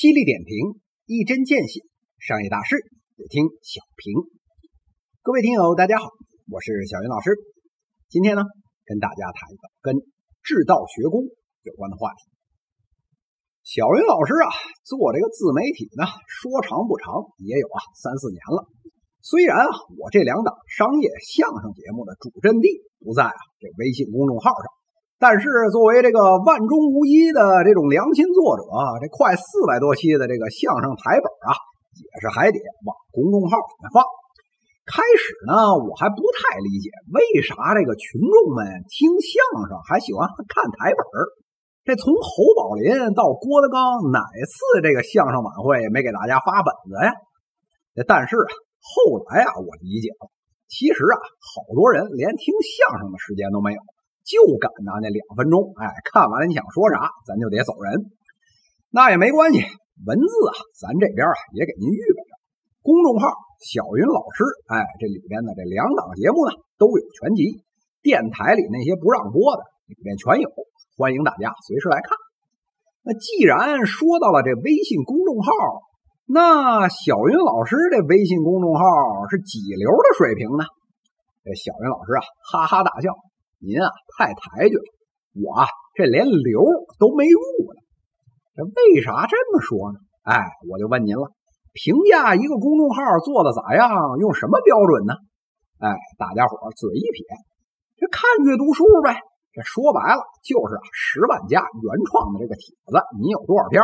犀利点评，一针见血，商业大事得听小平。各位听友，大家好，我是小云老师。今天呢，跟大家谈一个跟制道学工有关的话题。小云老师啊，做这个自媒体呢，说长不长，也有啊三四年了。虽然啊，我这两档商业相声节目的主阵地不在啊这微信公众号上。但是，作为这个万中无一的这种良心作者，这快四百多期的这个相声台本啊，也是还得往公众号里面放。开始呢，我还不太理解为啥这个群众们听相声还喜欢看台本这从侯宝林到郭德纲，哪次这个相声晚会没给大家发本子呀？但是啊，后来啊，我理解了，其实啊，好多人连听相声的时间都没有。就赶着那两分钟，哎，看完你想说啥，咱就得走人。那也没关系，文字啊，咱这边啊也给您预备着。公众号小云老师，哎，这里边的这两档节目呢都有全集，电台里那些不让播的里面全有，欢迎大家随时来看。那既然说到了这微信公众号，那小云老师这微信公众号是几流的水平呢？这小云老师啊，哈哈大笑。您啊，太抬举了，我，这连流都没入呢。这为啥这么说呢？哎，我就问您了，评价一个公众号做的咋样，用什么标准呢？哎，大家伙嘴一撇，这看阅读数呗。这说白了就是啊，十万加原创的这个帖子，你有多少篇？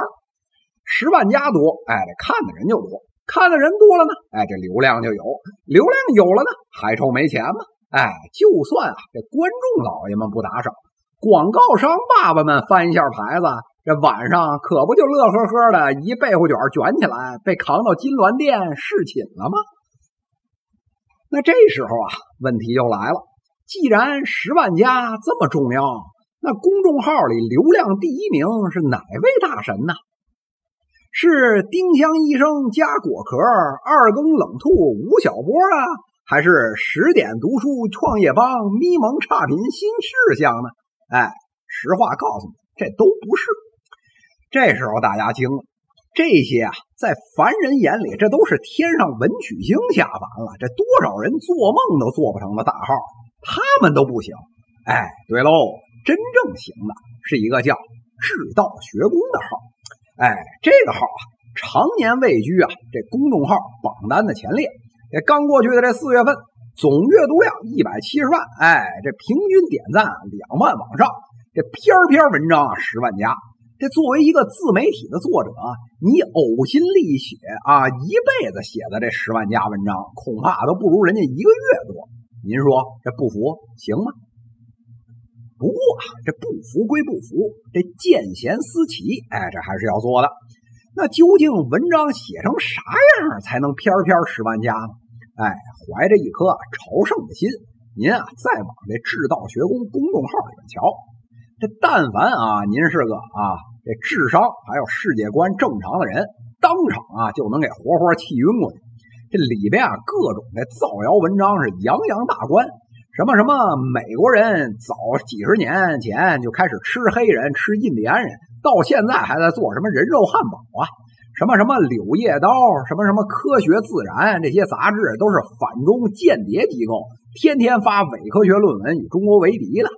十万加多，哎，看的人就多，看的人多了呢，哎，这流量就有，流量有了呢，还愁没钱吗？哎，就算啊，这观众老爷们不打赏，广告商爸爸们翻一下牌子，这晚上可不就乐呵呵的一被窝卷卷起来，被扛到金銮殿侍寝了吗？那这时候啊，问题就来了。既然十万加这么重要，那公众号里流量第一名是哪位大神呢？是丁香医生加果壳二更冷吐吴晓波啊？还是十点读书创业帮咪蒙差评新事项呢？哎，实话告诉你，这都不是。这时候大家惊了，这些啊，在凡人眼里，这都是天上文曲星下凡了。这多少人做梦都做不成的大号，他们都不行。哎，对喽，真正行的是一个叫“智道学宫”的号。哎，这个号啊，常年位居啊这公众号榜单的前列。这刚过去的这四月份，总阅读量一百七十万，哎，这平均点赞两万往上，这篇篇文章啊十万加。这作为一个自媒体的作者，你呕心沥血啊，一辈子写的这十万加文章，恐怕都不如人家一个月多。您说这不服行吗？不过这不服归不服，这见贤思齐，哎，这还是要做的。那究竟文章写成啥样才能篇篇十万加呢？哎，怀着一颗朝圣的心，您啊再往这智道学宫公众号里面瞧。这但凡啊您是个啊这智商还有世界观正常的人，当场啊就能给活活气晕过去。这里边啊各种的造谣文章是洋洋大观，什么什么美国人早几十年前就开始吃黑人、吃印第安人。到现在还在做什么人肉汉堡啊？什么什么柳叶刀，什么什么科学自然这些杂志都是反中间谍机构，天天发伪科学论文与中国为敌的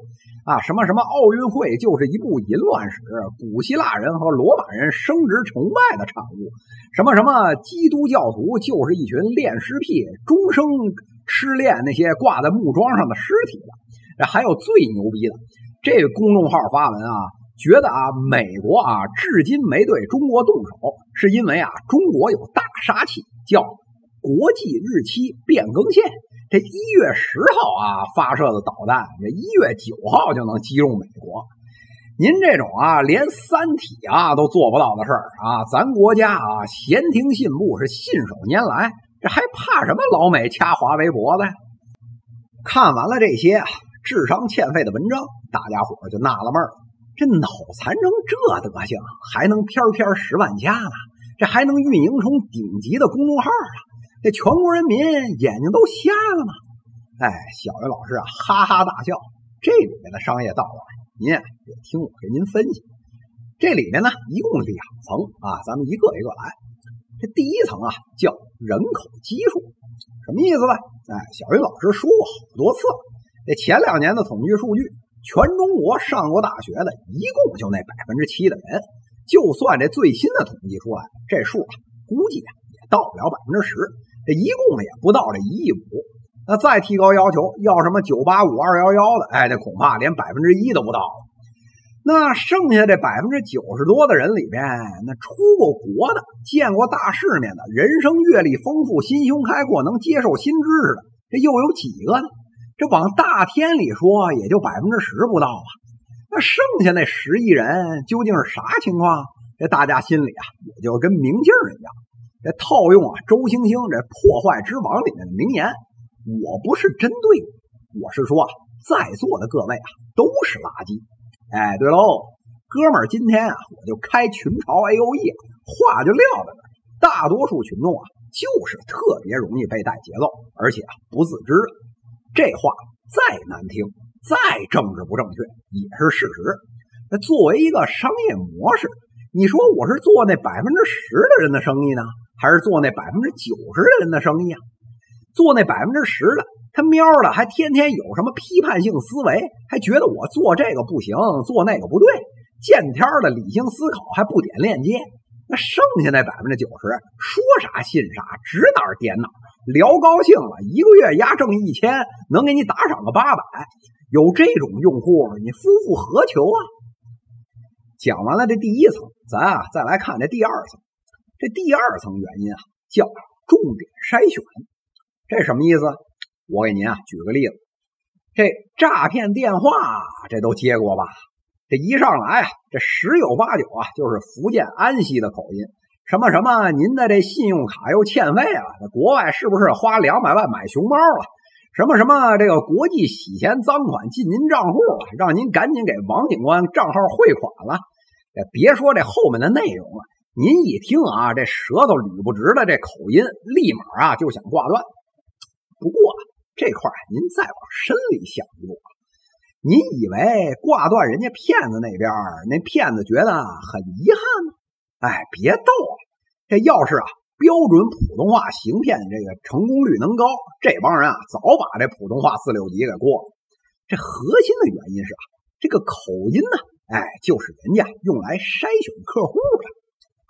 啊！什么什么奥运会就是一部淫乱史，古希腊人和罗马人生殖崇拜的产物。什么什么基督教徒就是一群恋尸癖，终生痴恋那些挂在木桩上的尸体的。还有最牛逼的，这个公众号发文啊。觉得啊，美国啊，至今没对中国动手，是因为啊，中国有大杀器，叫国际日期变更线。这一月十号啊发射的导弹，这一月九号就能击中美国。您这种啊，连三体啊都做不到的事儿啊，咱国家啊，闲庭信步是信手拈来，这还怕什么老美掐华为脖子？看完了这些啊，智商欠费的文章，大家伙就纳了闷儿。这脑残成这德行，还能篇篇十万加呢？这还能运营成顶级的公众号了？这全国人民眼睛都瞎了吗？哎，小云老师啊，哈哈大笑。这里面的商业道理，您啊得听我给您分析。这里面呢一共两层啊，咱们一个一个来。这第一层啊叫人口基数，什么意思呢？哎，小云老师说过好多次了。这前两年的统计数据，全中国上过大学的一共就那百分之七的人，就算这最新的统计出来，这数啊估计啊也到不了百分之十，这一共也不到这一亿五。那再提高要求，要什么九八五二幺幺的，哎，这恐怕连百分之一都不到了。那剩下这百分之九十多的人里边，那出过国的、见过大世面的、人生阅历丰富、心胸开阔、能接受新知识的，这又有几个呢？这往大天里说，也就百分之十不到啊。那剩下那十亿人究竟是啥情况？这大家心里啊，也就跟明镜一样。这套用啊，周星星这《破坏之王》里面的名言：“我不是针对你，我是说啊，在座的各位啊，都是垃圾。”哎，对喽，哥们儿，今天啊，我就开群嘲 A O E，话就撂在这。大多数群众啊，就是特别容易被带节奏，而且啊不自知。这话再难听，再政治不正确，也是事实。那作为一个商业模式，你说我是做那百分之十的人的生意呢，还是做那百分之九十的人的生意啊？做那百分之十的。他喵的，还天天有什么批判性思维，还觉得我做这个不行，做那个不对，见天的理性思考还不点链接。那剩下那百分之九十，说啥信啥，指哪点哪，聊高兴了，一个月压挣一千，能给你打赏个八百。有这种用户，你夫复何求啊？讲完了这第一层，咱啊再来看这第二层。这第二层原因啊，叫重点筛选，这什么意思？我给您啊举个例子，这诈骗电话这都接过吧？这一上来啊，这十有八九啊就是福建安溪的口音，什么什么，您的这信用卡又欠费了，那国外是不是花两百万买熊猫了？什么什么，这个国际洗钱赃款进您账户了，让您赶紧给王警官账号汇款了。别说这后面的内容了，您一听啊，这舌头捋不直的这口音，立马啊就想挂断。不过。这块您再往深里想一步，您以为挂断人家骗子那边，那骗子觉得很遗憾吗？哎，别逗了，这要是啊标准普通话行骗这个成功率能高，这帮人啊早把这普通话四六级给过了。这核心的原因是啊，这个口音呢，哎，就是人家用来筛选客户的。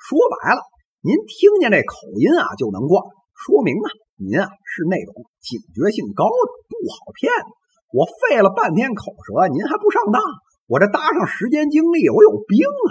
说白了，您听见这口音啊就能挂，说明啊。您啊是那种警觉性高的，不好骗。我费了半天口舌，您还不上当？我这搭上时间精力，我有病啊！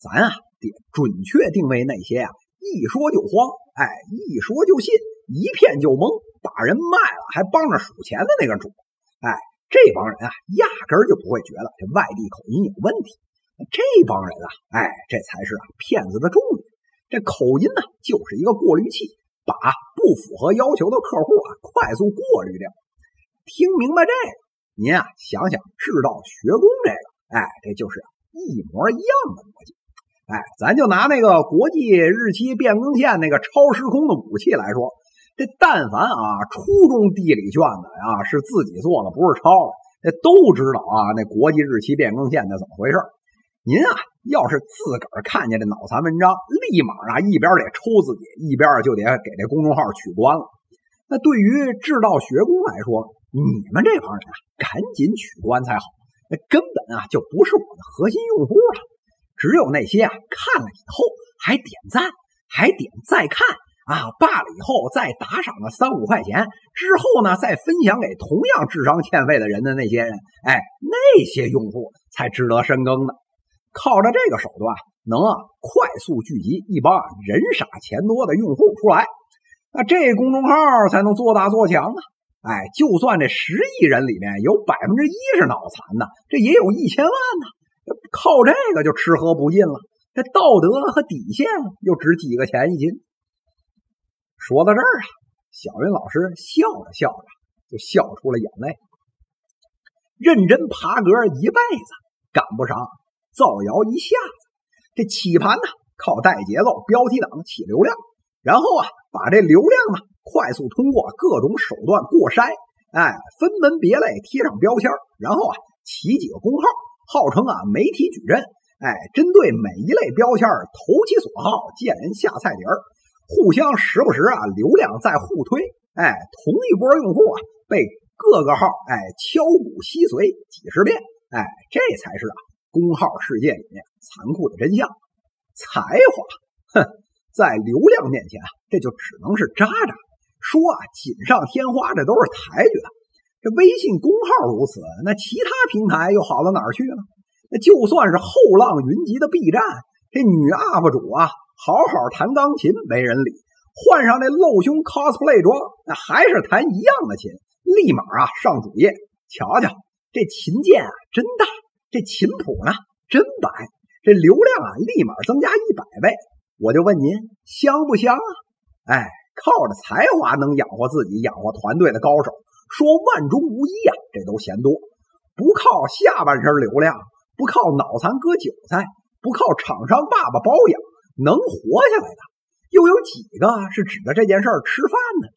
咱啊得准确定位那些啊一说就慌，哎，一说就信，一骗就蒙，把人卖了还帮着数钱的那个主。哎，这帮人啊，压根儿就不会觉得这外地口音有问题。这帮人啊，哎，这才是啊骗子的重点。这口音呢，就是一个过滤器。把不符合要求的客户啊快速过滤掉。听明白这个，您啊想想制造学工这个，哎，这就是一模一样的逻辑。哎，咱就拿那个国际日期变更线那个超时空的武器来说，这但凡啊初中地理卷子啊是自己做的，不是抄的，这都知道啊那国际日期变更线那怎么回事。您啊，要是自个儿看见这脑残文章，立马啊一边得抽自己，一边就得给这公众号取关了。那对于制道学工来说，你们这帮人啊，赶紧取关才好。那根本啊就不是我的核心用户了。只有那些啊看了以后还点赞，还点再看啊，罢了以后再打赏个三五块钱，之后呢再分享给同样智商欠费的人的那些人，哎，那些用户才值得深耕的。靠着这个手段，能啊快速聚集一帮人傻钱多的用户出来，那这公众号才能做大做强啊！哎，就算这十亿人里面有百分之一是脑残的，这也有一千万呢。靠这个就吃喝不尽了，这道德和底线又值几个钱一斤？说到这儿啊，小云老师笑着笑着就笑出了眼泪。认真爬格一辈子，赶不上。造谣一下子，这起盘呢，靠带节奏、标题党起流量，然后啊，把这流量呢，快速通过各种手段过筛，哎，分门别类贴上标签，然后啊，起几个公号，号称啊媒体矩阵，哎，针对每一类标签投其所好，见人下菜碟儿，互相时不时啊流量再互推，哎，同一波用户啊被各个号哎敲骨吸髓几十遍，哎，这才是啊公号世界里面残酷的真相。才华，哼，在流量面前啊，这就只能是渣渣。说啊锦上添花，这都是抬举的。这微信公号如此，那其他平台又好到哪儿去了？那就算是后浪云集的 B 站，这女 UP 主啊，好好弹钢琴没人理，换上那露胸 cosplay 装，那还是弹一样的琴，立马啊上主页，瞧瞧这琴键啊真大，这琴谱呢真白，这流量啊立马增加一百倍。我就问您香不香啊？哎，靠着才华能养活自己、养活团队的高手，说万中无一呀，这都嫌多。不靠下半身流量。不靠脑残割韭菜，不靠厂商爸爸包养，能活下来的又有几个是指着这件事儿吃饭的？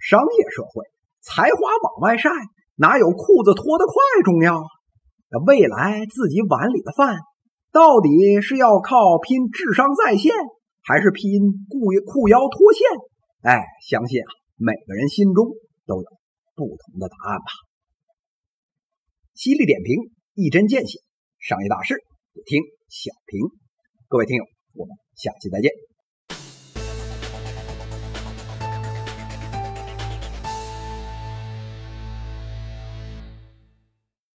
商业社会，才华往外晒，哪有裤子脱得快重要啊？那未来自己碗里的饭，到底是要靠拼智商在线，还是拼裤裤腰脱线？哎，相信啊，每个人心中都有不同的答案吧。犀利点评。一针见血，商业大事，听小平。各位听友，我们下期再见。